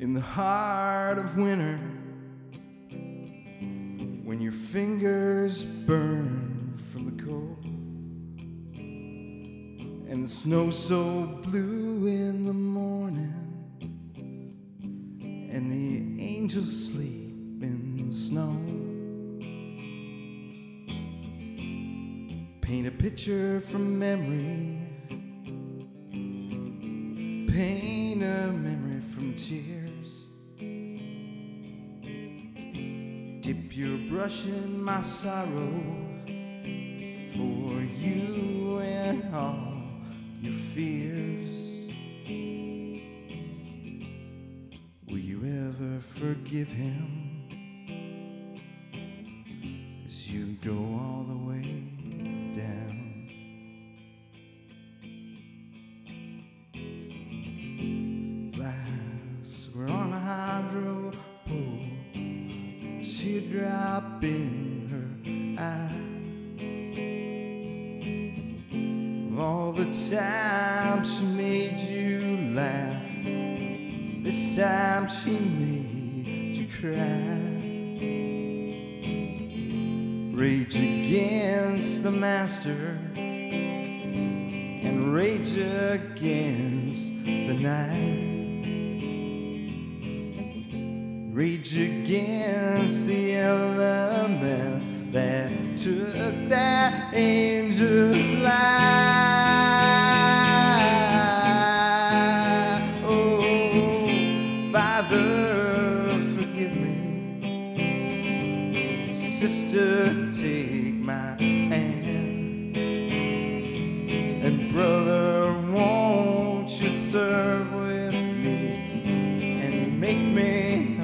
in the heart of winter when your fingers burn from the cold and the snow so blue in the morning and the angels sleep in the snow. Paint a picture from memory. Paint a memory from tears Dip your brush in my sorrow for you and all your fears. Will you ever forgive him as you go all the way down? Teardrop in her eye. Of all the times she made you laugh, this time she made you cry. Rage against the master and rage against the night. Rage against the elements that took that angel's life. Oh, Father, forgive me. Sister, take my hand. And brother, won't you serve with me and make me